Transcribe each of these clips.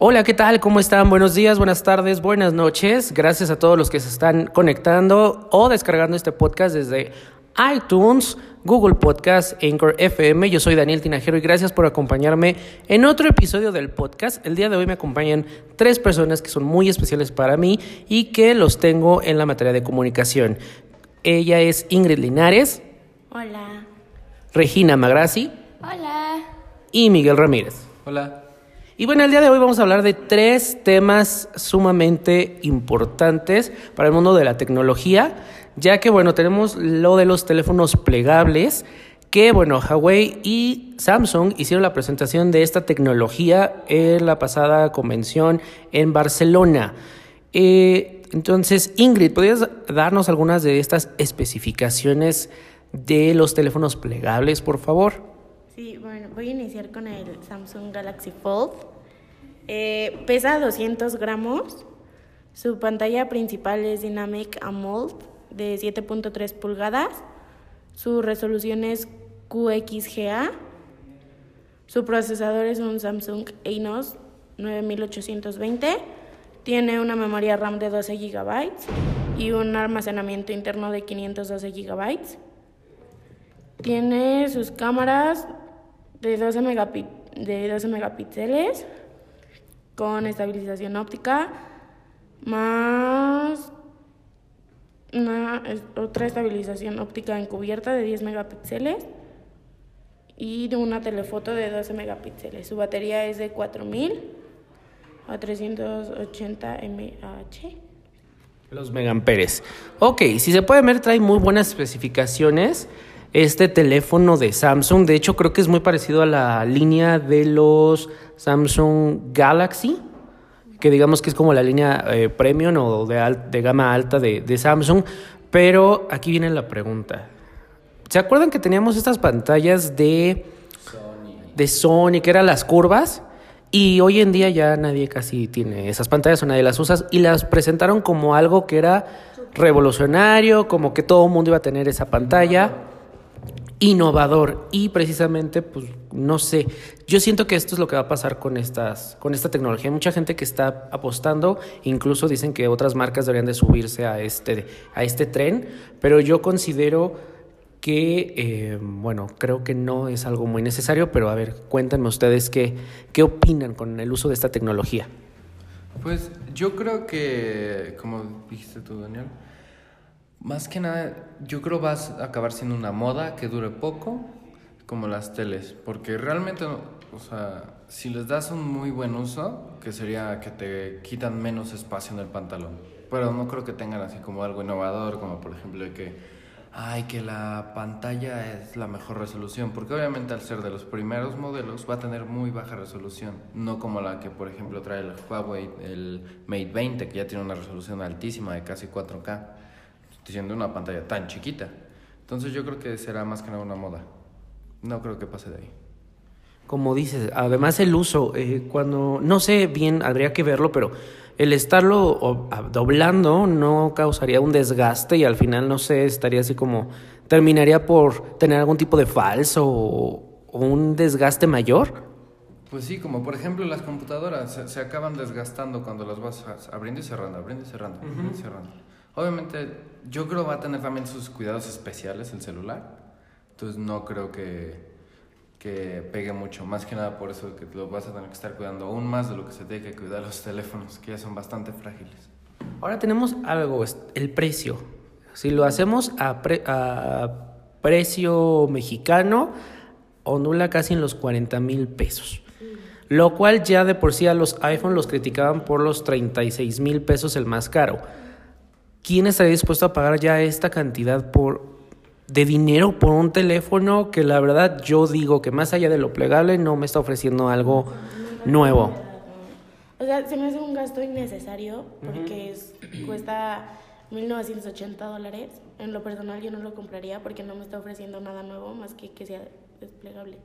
Hola, ¿qué tal? ¿Cómo están? Buenos días, buenas tardes, buenas noches. Gracias a todos los que se están conectando o descargando este podcast desde iTunes, Google Podcast, Anchor FM. Yo soy Daniel Tinajero y gracias por acompañarme en otro episodio del podcast. El día de hoy me acompañan tres personas que son muy especiales para mí y que los tengo en la materia de comunicación. Ella es Ingrid Linares. Hola. Regina Magrassi. Hola. Y Miguel Ramírez. Hola. Y bueno, el día de hoy vamos a hablar de tres temas sumamente importantes para el mundo de la tecnología, ya que bueno, tenemos lo de los teléfonos plegables, que bueno, Huawei y Samsung hicieron la presentación de esta tecnología en la pasada convención en Barcelona. Eh, entonces, Ingrid, ¿podrías darnos algunas de estas especificaciones de los teléfonos plegables, por favor? Sí, bueno, voy a iniciar con el Samsung Galaxy Fold. Eh, pesa 200 gramos. Su pantalla principal es Dynamic AMOLED de 7.3 pulgadas. Su resolución es QXGA. Su procesador es un Samsung Exynos 9820. Tiene una memoria RAM de 12 GB y un almacenamiento interno de 512 GB. Tiene sus cámaras de 12, de 12 megapíxeles con estabilización óptica más una, otra estabilización óptica encubierta de 10 megapíxeles y de una telefoto de 12 megapíxeles. Su batería es de 4000 a 380 mAh. Los megamperes. Ok, si se puede ver, trae muy buenas especificaciones este teléfono de Samsung. De hecho, creo que es muy parecido a la línea de los Samsung Galaxy, que digamos que es como la línea eh, premium o de, gama alta de, Samsung. Pero aquí viene la pregunta. ¿Se acuerdan que teníamos estas pantallas de Sony, que eran las curvas? Y hoy en día ya nadie casi tiene esas pantallas o nadie las usa y las presentaron como algo que era revolucionario, como que todo mundo iba a tener esa pantalla innovador y precisamente pues no sé yo siento que esto es lo que va a pasar con estas con esta tecnología. Hay mucha gente que está apostando incluso dicen que otras marcas deberían de subirse a este a este tren pero yo considero que eh, bueno creo que no es algo muy necesario pero a ver cuéntenme ustedes qué qué opinan con el uso de esta tecnología. Pues yo creo que como dijiste tú Daniel más que nada, yo creo vas a acabar siendo una moda que dure poco, como las teles, porque realmente, o sea, si les das un muy buen uso, que sería que te quitan menos espacio en el pantalón, pero no creo que tengan así como algo innovador, como por ejemplo que, ay, que la pantalla es la mejor resolución, porque obviamente al ser de los primeros modelos va a tener muy baja resolución, no como la que por ejemplo trae el Huawei, el Mate 20, que ya tiene una resolución altísima de casi 4K siendo una pantalla tan chiquita. Entonces yo creo que será más que nada una moda. No creo que pase de ahí. Como dices, además el uso, eh, cuando, no sé bien, habría que verlo, pero el estarlo doblando no causaría un desgaste y al final, no sé, estaría así como, terminaría por tener algún tipo de falso o, un desgaste mayor. Pues sí, como por ejemplo las computadoras se, acaban desgastando cuando las vas abriendo y cerrando, abriendo y cerrando, abriendo y cerrando. Obviamente, yo creo va a tener también sus cuidados especiales el celular. Entonces no creo que, que pegue mucho. Más que nada por eso que lo vas a tener que estar cuidando aún más de lo que se tiene que cuidar los teléfonos, que ya son bastante frágiles. Ahora tenemos algo, el precio. Si lo hacemos a, a precio mexicano, ondula casi en los 40 mil pesos. Lo cual ya de por sí a los iPhone los criticaban por los 36 mil pesos el más caro. ¿Quién estaría dispuesto a pagar ya esta cantidad por, de dinero por un teléfono que la verdad yo digo que más allá de lo plegable no me está ofreciendo algo nuevo? O sea, se me hace un gasto innecesario porque es, cuesta 1.980 dólares. En lo personal yo no lo compraría porque no me está ofreciendo nada nuevo más que que sea desplegable.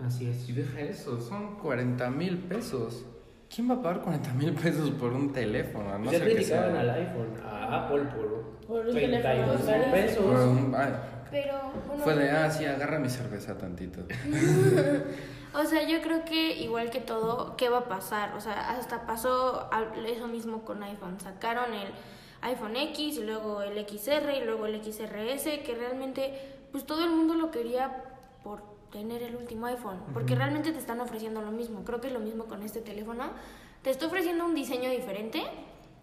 Así es. Y deja eso, son 40 mil pesos. ¿Quién va a pagar 40 mil pesos por un teléfono? No sé criticaban al iPhone, a Apple por, por un 32 mil pesos. Por un, Pero, bueno, Fue de, ah, sí, agarra mi cerveza tantito. O sea, yo creo que igual que todo, ¿qué va a pasar? O sea, hasta pasó eso mismo con iPhone. Sacaron el iPhone X y luego el XR y luego el XRS, que realmente, pues todo el mundo lo quería por tener el último iPhone, porque realmente te están ofreciendo lo mismo. Creo que es lo mismo con este teléfono. Te está ofreciendo un diseño diferente,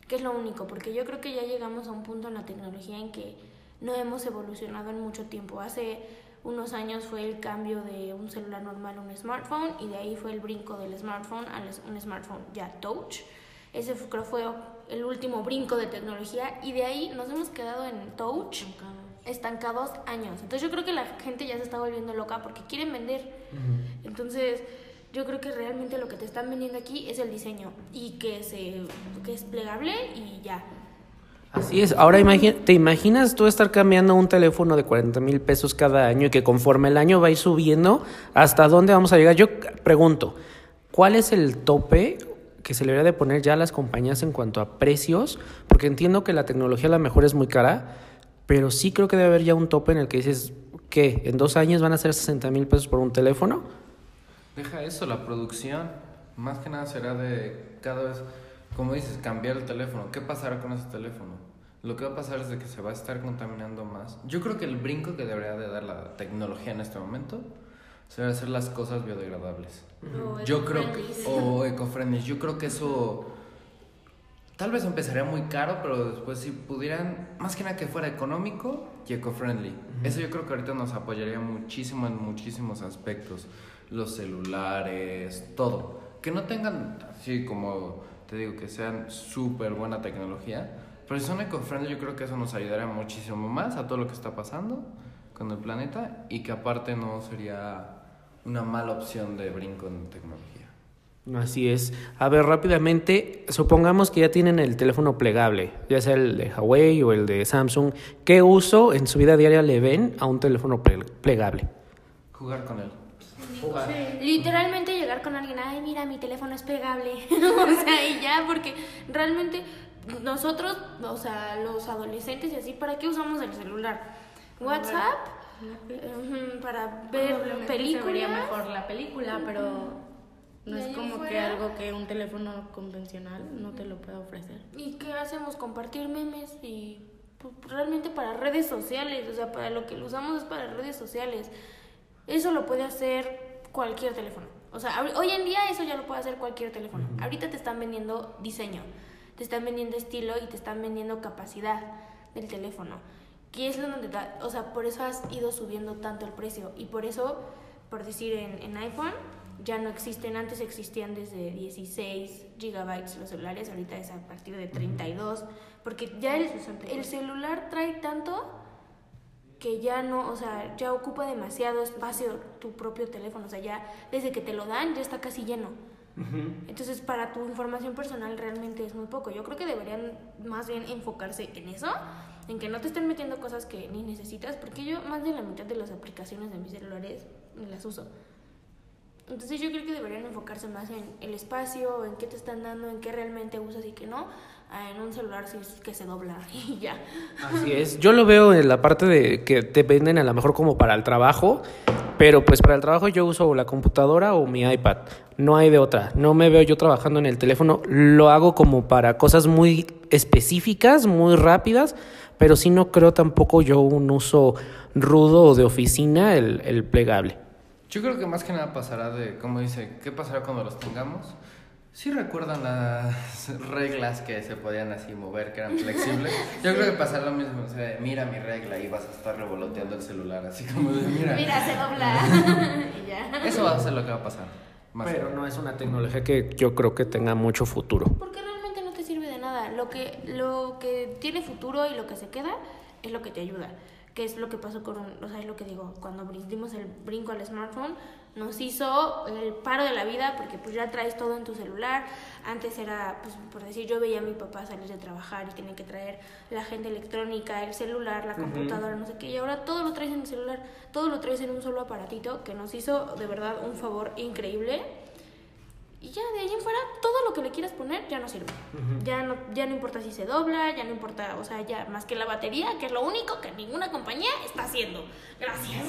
que es lo único, porque yo creo que ya llegamos a un punto en la tecnología en que no hemos evolucionado en mucho tiempo. Hace unos años fue el cambio de un celular normal a un smartphone y de ahí fue el brinco del smartphone a un smartphone ya touch. Ese fue- creo fue el último brinco de tecnología y de ahí nos hemos quedado en touch estancados años. Entonces yo creo que la gente ya se está volviendo loca porque quieren vender. Entonces yo creo que realmente lo que te están vendiendo aquí es el diseño y que, se, que es plegable y ya. Así es. Ahora ¿te imaginas tú estar cambiando un teléfono de 40 mil pesos cada año y que conforme el año va a ir subiendo, ¿hasta dónde vamos a llegar? Yo pregunto, ¿cuál es el tope que se le debería de poner ya a las compañías en cuanto a precios? Porque entiendo que la tecnología a lo mejor es muy cara, pero sí creo que debe haber ya un tope en el que dices, ¿qué? ¿En dos años van a ser 60 mil pesos por un teléfono? Deja eso, la producción. Más que nada será de cada vez, como dices, cambiar el teléfono. ¿Qué pasará con ese teléfono? Lo que va a pasar es de que se va a estar contaminando más. Yo creo que el brinco que debería de dar la tecnología en este momento será hacer las cosas biodegradables. O Yo creo que, eco-friendly. o eco-friendly. Yo creo que eso tal vez empezaría muy caro, pero después si pudieran, más que nada que fuera económico y eco-friendly. Eso yo creo que ahorita nos apoyaría muchísimo en muchísimos aspectos. Los celulares, todo. Que no tengan, así como te digo, que sean súper buena tecnología. Pero si son eco-friendly, yo creo que eso nos ayudaría muchísimo más a todo lo que está pasando con el planeta y que aparte no sería una mala opción de brinco en tecnología. Así es. A ver, rápidamente, supongamos que ya tienen el teléfono plegable, ya sea el de Huawei o el de Samsung. ¿Qué uso en su vida diaria le ven a un teléfono ple- plegable? Jugar con él. Literalmente llegar con alguien, ay, mira, mi teléfono es pegable. o sea, y ya, porque realmente nosotros, o sea, los adolescentes y así, ¿para qué usamos el celular? WhatsApp, ujú, para ver Probablemente se vería películas. mejor la película, pero no es como que algo que un teléfono convencional no te lo pueda ofrecer. ¿Y qué hacemos? Compartir memes y pues, realmente para redes sociales, o sea, para lo que lo usamos es para redes sociales. Eso lo puede hacer cualquier teléfono. O sea, hoy en día eso ya lo puede hacer cualquier teléfono. Ahorita te están vendiendo diseño, te están vendiendo estilo y te están vendiendo capacidad del teléfono. Que es lo donde, o sea, por eso has ido subiendo tanto el precio y por eso, por decir en, en iPhone, ya no existen, antes existían desde 16 gigabytes los celulares, ahorita es a partir de 32, porque ya el, el celular trae tanto que ya no, o sea, ya ocupa demasiado espacio tu propio teléfono, o sea, ya desde que te lo dan ya está casi lleno. Entonces, para tu información personal realmente es muy poco. Yo creo que deberían más bien enfocarse en eso, en que no te estén metiendo cosas que ni necesitas, porque yo más de la mitad de las aplicaciones de mis celulares ni las uso. Entonces yo creo que deberían enfocarse más en el espacio, en qué te están dando, en qué realmente usas y qué no, en un celular sí es que se dobla y ya. Así es. Yo lo veo en la parte de que te venden a lo mejor como para el trabajo, pero pues para el trabajo yo uso la computadora o mi iPad. No hay de otra. No me veo yo trabajando en el teléfono. Lo hago como para cosas muy específicas, muy rápidas, pero sí no creo tampoco yo un uso rudo o de oficina el, el plegable. Yo creo que más que nada pasará de, como dice, ¿qué pasará cuando los tengamos? Sí recuerdan las reglas que se podían así mover, que eran flexibles. Yo creo que pasará lo mismo, o sea, mira mi regla y vas a estar revoloteando el celular, así como de, mira. Mira, se dobla y ya. Eso va a ser lo que va a pasar. Más Pero no es una tecnología que yo creo que tenga mucho futuro. Porque realmente no te sirve de nada. Lo que, lo que tiene futuro y lo que se queda es lo que te ayuda. Que es lo que pasó con, o sea, es lo que digo, cuando dimos el brinco al smartphone, nos hizo el paro de la vida porque pues ya traes todo en tu celular. Antes era, pues por decir, yo veía a mi papá salir de trabajar y tenía que traer la agenda electrónica, el celular, la computadora, no sé qué. Y ahora todo lo traes en el celular, todo lo traes en un solo aparatito que nos hizo de verdad un favor increíble. Y ya de ahí en fuera, todo lo que le quieras poner ya no sirve. ya, no, ya no importa si se dobla, ya no importa, o sea, ya más que la batería, que es lo único que ninguna compañía está haciendo. Gracias.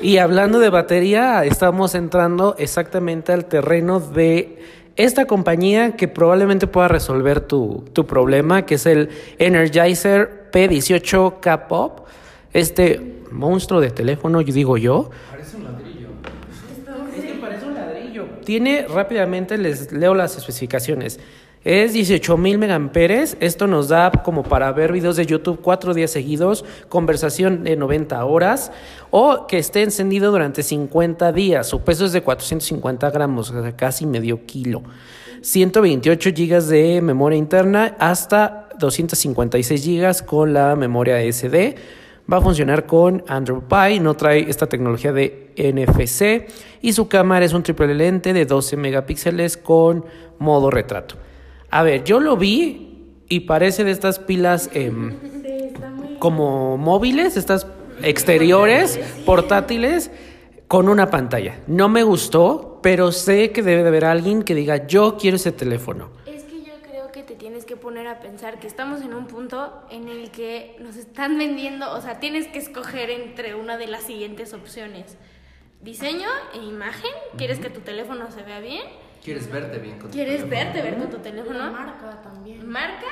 Y hablando de batería, estamos entrando exactamente al terreno de esta compañía que probablemente pueda resolver tu, tu problema, que es el Energizer P18 K-Pop. Este monstruo de teléfono, yo digo yo, Parece un ladrillo. Es que parece un ladrillo. Tiene, rápidamente les leo las especificaciones. Es 18.000 megamperes. Esto nos da como para ver videos de YouTube cuatro días seguidos, conversación de 90 horas o que esté encendido durante 50 días. Su peso es de 450 gramos, casi medio kilo. 128 gigas de memoria interna hasta 256 gigas con la memoria SD. Va a funcionar con Android Pie, no trae esta tecnología de NFC y su cámara es un triple lente de 12 megapíxeles con modo retrato. A ver, yo lo vi y parece de estas pilas em, como móviles, estas exteriores, portátiles, con una pantalla. No me gustó, pero sé que debe de haber alguien que diga, yo quiero ese teléfono. Es que yo creo que te tienes que poner a pensar que estamos en un punto en el que nos están vendiendo, o sea, tienes que escoger entre una de las siguientes opciones. Diseño e imagen, quieres que tu teléfono se vea bien, ¿Quieres verte bien con tu quieres teléfono? verte ver con tu La teléfono, marca también. marca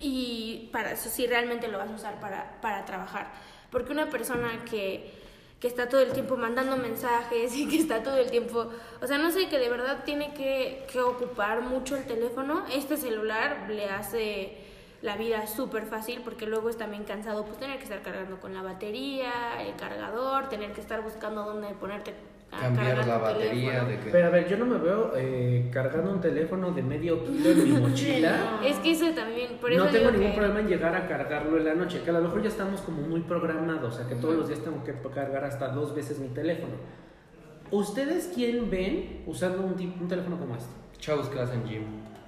y para eso sí realmente lo vas a usar para, para trabajar. Porque una persona que, que está todo el tiempo mandando mensajes y que está todo el tiempo, o sea, no sé, que de verdad tiene que, que ocupar mucho el teléfono, este celular le hace la vida súper fácil porque luego es también cansado pues tener que estar cargando con la batería, el cargador, tener que estar buscando dónde ponerte a Cambiar cargar la tu batería teléfono. de que... Pero a ver, yo no me veo eh, cargando un teléfono de medio kilo en mi mochila. Es que eso también, por eso no tengo ningún que- problema en llegar a cargarlo en la noche, que a lo mejor ya estamos como muy programados, o sea que todos los días tengo que cargar hasta dos veces mi teléfono. ¿Ustedes quién ven usando un, un teléfono como este? Chavos que hacen gym.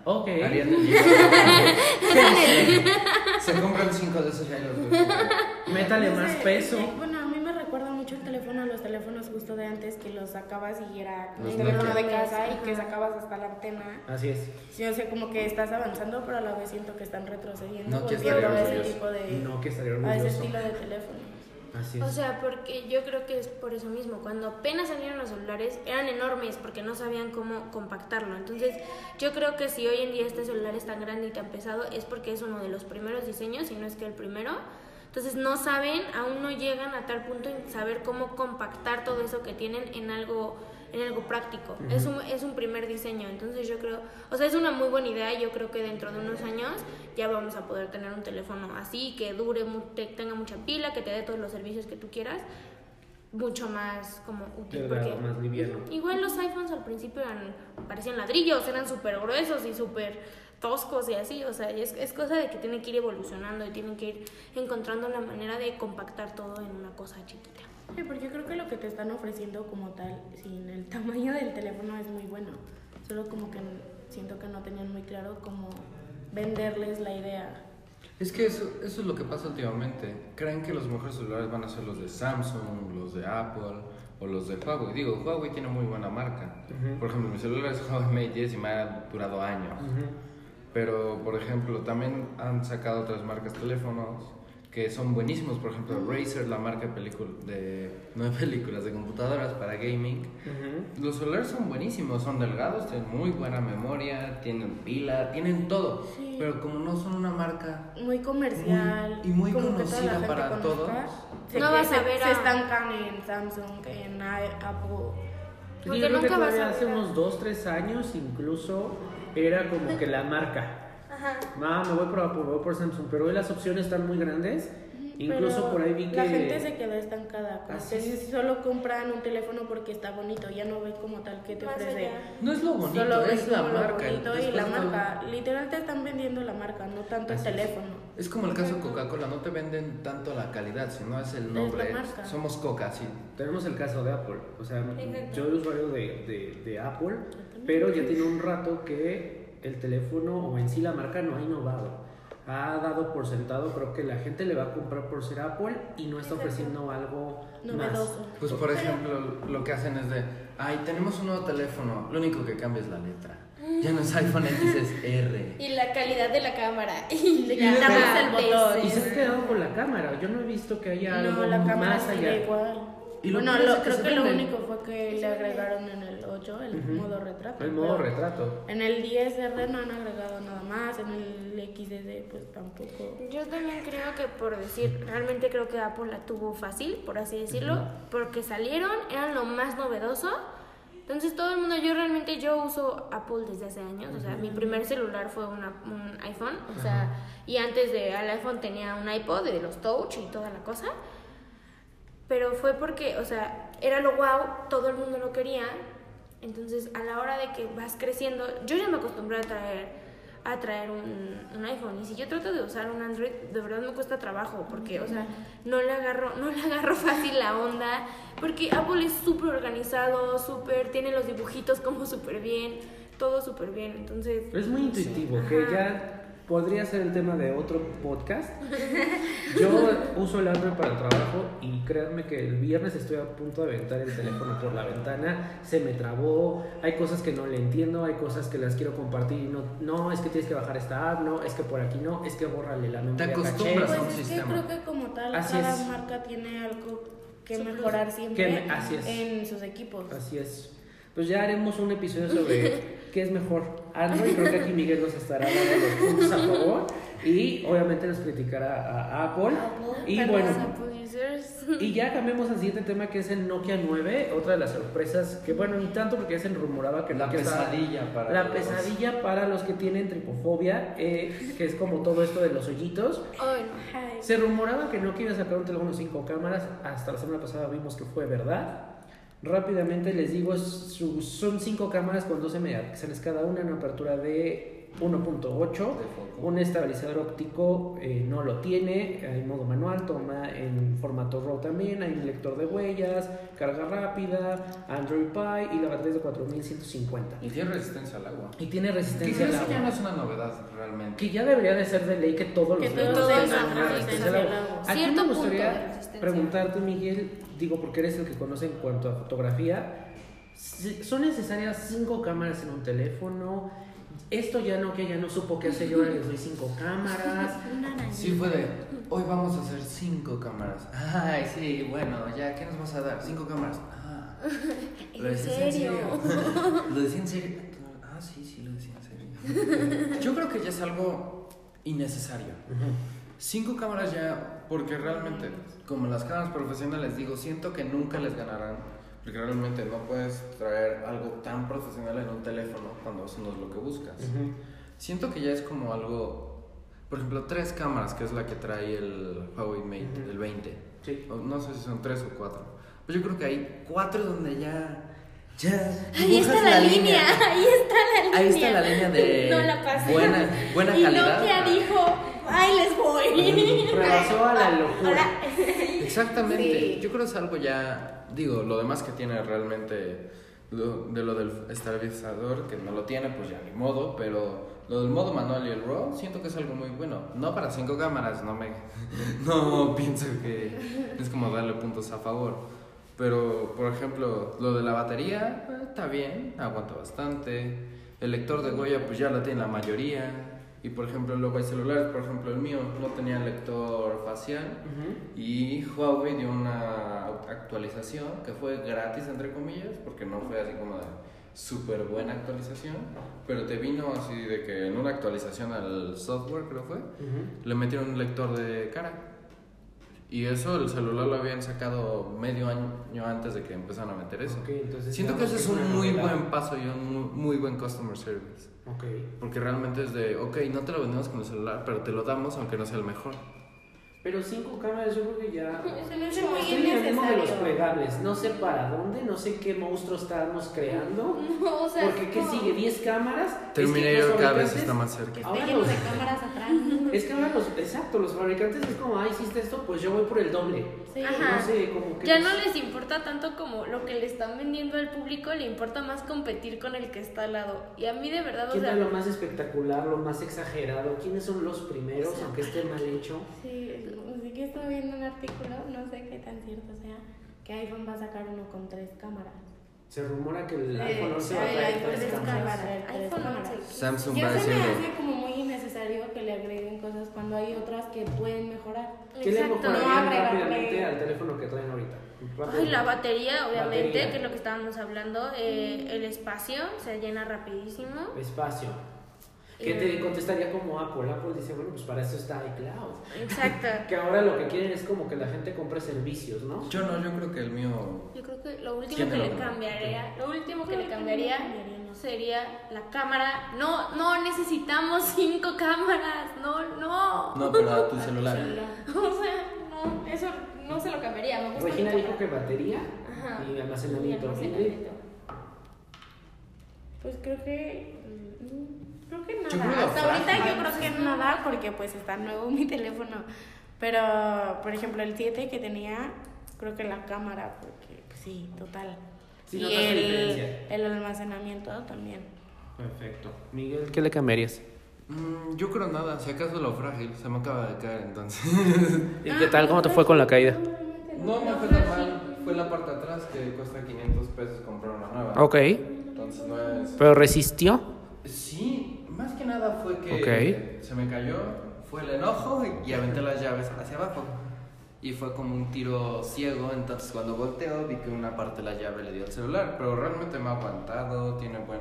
Ok. El gym. Se compran cinco de esos y ahí los. Métale No más sé, peso. eh, Bueno, a mí me recuerda mucho el teléfono a los teléfonos justo de antes que los sacabas y era Los un teléfono de casa y que sacabas hasta la antena. Así es. Sí, o sea, como que estás avanzando, pero a la vez siento que están retrocediendo, Nokia volviendo estaría a ese orgulloso. tipo de... No, que estaría a ese orgulloso. estilo de teléfono. Así es. O sea, porque yo creo que es por eso mismo. Cuando apenas salieron los celulares eran enormes porque no sabían cómo compactarlo. Entonces, yo creo que si hoy en día este celular es tan grande y tan pesado es porque es uno de los primeros diseños, y no es que el primero. Entonces, no saben, aún no llegan a tal punto en saber cómo compactar todo eso que tienen en algo en algo práctico. es, un, es un primer diseño. Entonces, yo creo, o sea, es una muy buena idea. Yo creo que dentro de unos años ya vamos a poder tener un teléfono así, que dure, te- tenga mucha pila, que te dé todos los servicios que tú quieras, mucho más como útil. Delgado, porque más liviano. igual los iPhones al principio eran, parecían ladrillos, eran súper gruesos y súper toscos y así, o sea, es, es cosa de que tienen que ir evolucionando y tienen que ir encontrando la manera de compactar todo en una cosa chiquita. Sí, porque yo creo que lo que te están ofreciendo como tal, sin el tamaño del teléfono, es muy bueno. Solo como que siento que no tenían muy claro cómo venderles la idea. Es que eso, eso es lo que pasa últimamente. Creen que los mejores celulares van a ser los de Samsung, los de Apple o los de Huawei. Digo, Huawei tiene muy buena marca. Por ejemplo, mi celular es Huawei Mate 10 y me ha durado años. Pero, por ejemplo, también han sacado otras marcas de teléfonos que son buenísimos. Por ejemplo, Razer, la marca de, no de películas, de computadoras para gaming. Los celulares son buenísimos, son delgados, tienen muy buena memoria, tienen pila, tienen todo. Sí. Pero como no son una marca Muy comercial. Muy- y muy conocida para conozca, todos. se- No vas a se- ver Se a- estancan en Samsung, en Apple. Porque yo creo que vas hace a- unos 2, 3 años incluso era como que la marca. Ajá. Ah, me voy por Apple, me voy por Samsung, pero hoy las opciones están muy grandes. Incluso Pero por ahí vi que... La gente se quedó estancada. Como Así que es. solo compran un teléfono porque está bonito, ya no ve como tal que te Más ofrece. allá. No es lo bonito, Solo ves es la marca. y la todo- marca. Literal te están vendiendo la marca, no tanto el Así es. teléfono. Es como el caso de Coca-Cola, no te venden tanto la calidad, sino es el nombre. la marca. Somos Coca, sí. Tenemos el caso de Apple. O sea, Exacto. yo soy usuario de, de, de Apple, pero ya tiene un rato que el teléfono o en sí la marca no ha innovado. ha dado por sentado, creo que la gente le va a comprar por ser Apple y no está ofreciendo algo Novedoso. más. Pues por ejemplo, lo que hacen es de, ay, tenemos un nuevo teléfono, lo único que cambia es la letra. Ya no es iPhone X, es R. Y la calidad de la cámara. Y le quitamos el botón. Y se han quedado con la cámara. Yo no he visto que haya algo No, la cámara más sigue allá. igual. Y lo bueno, lo- que creo que lo único fue que le agregaron en el 8 el modo retrato. El modo retrato. En el 10R no han agregado nada más, en el XD pues tampoco. Yo también creo que por decir, realmente creo que Apple la tuvo fácil, por así decirlo, porque salieron, eran lo más novedoso. Entonces todo el mundo, yo realmente yo uso Apple desde hace años, o sea, mi primer celular fue una- un iPhone, o sea, y antes de al iPhone tenía un iPod de los Touch y toda la cosa. Pero fue porque, o sea, era lo wow, todo el mundo lo quería. Entonces, a la hora de que vas creciendo, yo ya me acostumbré a traer a traer un, un iPhone y si yo trato de usar un Android, de verdad me cuesta trabajo porque, o sea, no le agarro no le agarro fácil la onda, porque Apple es súper organizado, súper tiene los dibujitos como súper bien, todo súper bien. Entonces, Es muy intuitivo, que ya podría ser el tema de otro podcast. Yo uso el Android para el trabajo y créanme que el viernes estoy a punto de aventar el teléfono por la ventana, se me trabó, hay cosas que no le entiendo, hay cosas que las quiero compartir y no, no, es que tienes que bajar esta app, no, es que por aquí no, es que bórrale la memoria acostumbras caché. a un Pues es que sistema. creo que como tal Así cada es. marca tiene algo que mejorar siempre Que me- así es. en sus equipos. Así es. Pues ya haremos un episodio sobre qué es mejor. Android, creo que aquí Miguel nos estará dando los puntos a favor y obviamente nos criticará a Apple. Y bueno, y ya cambiamos al siguiente tema que es el Nokia 9, otra de las sorpresas que bueno, ni tanto porque ya se rumoraba que La Nokia estaba- pesadilla para la los- pesadilla para los que tienen tripofobia, eh, que es como todo esto de los hoyitos. No. Se rumoraba que Nokia iba a sacar un teléfono 5 cámaras, hasta la semana pasada vimos que fue verdad. Rápidamente les digo, su- son 5 cámaras con 12 megapíxeles cada una, una apertura de 1.8, un estabilizador óptico eh, no lo tiene, hay modo manual, toma en formato RAW también, hay un lector de huellas, carga rápida, Android Pie y la batería es de 4150. Y tiene resistencia al agua. Y tiene Que resistencia al eso ya no agua. es una novedad realmente. Que ya debería de ser de ley que todos Que los todos tengan resistencia al agua. agua. Aquí me punto gustaría preguntarte, Miguel, digo porque eres el que conoce en cuanto a fotografía, ¿son necesarias cinco cámaras en un teléfono? Esto ya no, que ya no supo qué hacer, yo ahora les doy cinco cámaras. Sí fue de, hoy vamos a hacer cinco cámaras. Ay, sí, bueno, ya, ¿qué nos vas a dar? Cinco cámaras. Ah, ¿lo ¿En decías serio? ¿Lo decía en serio? Ah, sí, sí, lo decía en serio. Yo creo que ya es algo innecesario. Cinco cámaras ya, porque realmente, como las cámaras profesionales, digo, siento que nunca les ganarán, porque realmente no puedes traer algo tan profesional en un teléfono cuando eso no es lo que buscas. Siento que ya es como algo, por ejemplo, tres cámaras, que es la que trae el Huawei Mate, Ujú. el 20. Sí. O no sé si son tres o cuatro. Pues yo creo que hay cuatro donde ya... Ya Ahí está dibujas la, línea, ahí está la línea. Ahí está la línea de No la pasé. buena, buena y calidad. Nokia dijo, ay, les voy. Rebasó a la locura. Ahora, Exactamente. Sí. Yo creo que es algo ya, digo, lo demás que tiene realmente lo- de lo del estabilizador, que no lo tiene, pues ya ni modo, pero lo del modo manual y el RAW, siento que es algo muy bueno. No para cinco cámaras, no me, no pienso que es como darle puntos a favor. Pero, por ejemplo, lo de la batería, eh, está bien, aguanta bastante. El lector de huella, pues ya lo tiene la mayoría. Y, por ejemplo, luego hay celulares, por ejemplo, el mío no tenía lector facial. Y Huawei dio una actualización que fue gratis, entre comillas, porque no fue así como de súper buena actualización, pero te vino así de que en una actualización al software, creo fue, le metieron un lector de cara. Y eso el celular lo habían sacado medio año antes de que empezaran a meter eso. Entonces Siento que ese es un muy novedad. buen paso y un muy, buen customer service. Ok. Porque realmente es de, ok, no te lo vendemos con el celular, pero te lo damos aunque no sea el mejor. Pero cinco cámaras yo creo que ya... Se me hace muy Estoy en el tema de los plegables. No sé para dónde, no sé qué monstruo estamos creando. no, o sea, Porque, ¿qué no. sigue? ¿10 cámaras? Es que Terminator los cada vez está más cerca. Que Ahora lleno los- de cámaras atrás. Es que ahora los, exacto, los fabricantes es como, ah, hiciste esto, pues yo voy por el doble. Sí. Ajá. No sé, como que... Ya no les importa tanto como lo que le están vendiendo al público, le importa más competir con el que está al lado. Y a mí de verdad, o ¿Quién sea, da lo más espectacular, lo más exagerado? ¿Quiénes son los primeros, aunque esté mal hecho? Sí que estaba viendo un artículo, no sé qué tan cierto sea, que iPhone va a sacar uno con tres cámaras. Se rumora que el iPhone 11 va a traer tres tres cámaras. cámaras. iPhone cámaras. 11. Samsung Ya va se me diciendo. hace como muy innecesario que le agreguen cosas cuando hay otras que pueden mejorar. ¿Qué le Exacto. No mejorarían rápidamente al teléfono que traen ahorita? Ay, la batería, obviamente, Batería. que es lo que estábamos hablando. eh, el espacio se llena rapidísimo. Espacio. ¿Qué te contestaría como Apple? Apple dice, bueno, pues para eso está iCloud. Exacto. Que ahora lo que quieren es como que la gente compre servicios, ¿no? Yo no, yo creo que el mío. Yo creo que lo último ¿Quién que me le cambiaría, lo último que le que cambiaría sería la cámara. No, no necesitamos cinco cámaras. No, no. No, pero a tu celular. O sea, no, eso no se lo cambiaría. Me gusta Regina dijo que batería Ajá. y Y almacenamiento. almacenamiento. Pues creo que. Creo que Yo nada. creo Hasta ahorita yo creo que nada porque pues está nuevo mi teléfono. Pero, por ejemplo, el 7 que tenía, creo que la cámara, porque pues, sí, total. Sí, y el, el almacenamiento también. Perfecto. Miguel, ¿qué le cambiarías? Mm, yo creo nada, si acaso lo frágil, se me acaba de caer entonces. ¿Y qué tal? ¿Cómo te fue con la caída? No me fue tan mal, fue la parte de atrás que cuesta 500 pesos comprar una nueva. Ok. Entonces no es. ¿Pero resistió? Sí, nada fue que Ok. se me cayó, fue el enojo y aventé las llaves hacia abajo. Y fue como un tiro ciego, entonces cuando volteo vi que una parte de la llave le dio al celular, pero realmente me ha aguantado, tiene buen...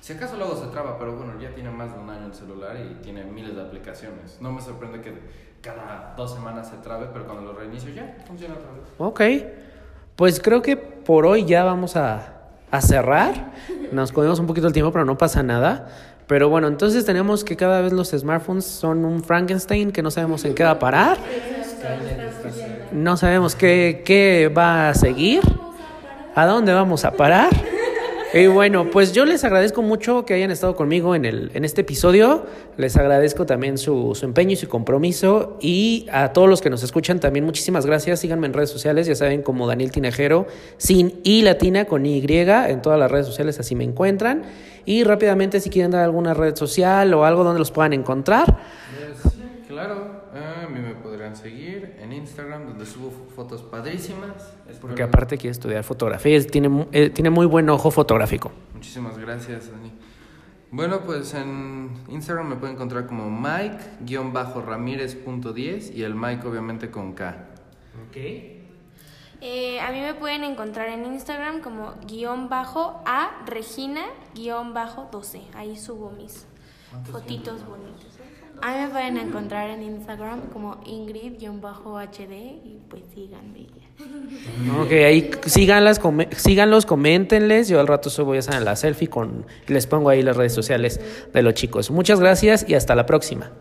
Si acaso luego se traba, pero bueno, ya tiene más de un año el celular y tiene miles de aplicaciones. No me sorprende que cada dos semanas se trabe, pero cuando lo reinicio ya funciona otra vez. Ok. Pues creo que por hoy ya vamos a, a cerrar. Nos comimos un poquito el tiempo, pero no pasa nada. Pero bueno, entonces tenemos que cada vez los smartphones son un Frankenstein que no sabemos en qué va a parar. No sabemos qué, qué va a seguir. ¿A dónde vamos a parar? Y bueno, pues yo les agradezco mucho que hayan estado conmigo en, el, en este episodio. Les agradezco también su, su empeño y su compromiso. Y a todos los que nos escuchan también muchísimas gracias. Síganme en redes sociales, ya saben, como Daniel Tinejero, sin I latina, con Y, en todas las redes sociales así me encuentran. Y rápidamente, si quieren dar alguna red social o algo donde los puedan encontrar. Pues, claro, a mí me podrán seguir en Instagram donde subo fotos padrísimas. Porque Espero- aparte quiere estudiar fotografía, es- tiene, eh, tiene muy buen ojo fotográfico. Muchísimas gracias, Dani. Bueno, pues en Instagram me pueden encontrar como Mike-Ramírez.10 y el Mike obviamente con K. Eh, a mí me pueden encontrar en Instagram como guion bajo a Regina guion bajo 12. Ahí subo mis fotitos bonitos. A mí me pueden encontrar en Instagram como Ingrid-HD y pues síganme. Ok, ahí síganlas, come- síganlos, coméntenles. Yo al rato subo ya saben la selfie con, y les pongo ahí las redes sociales de los chicos. Muchas gracias y hasta la próxima.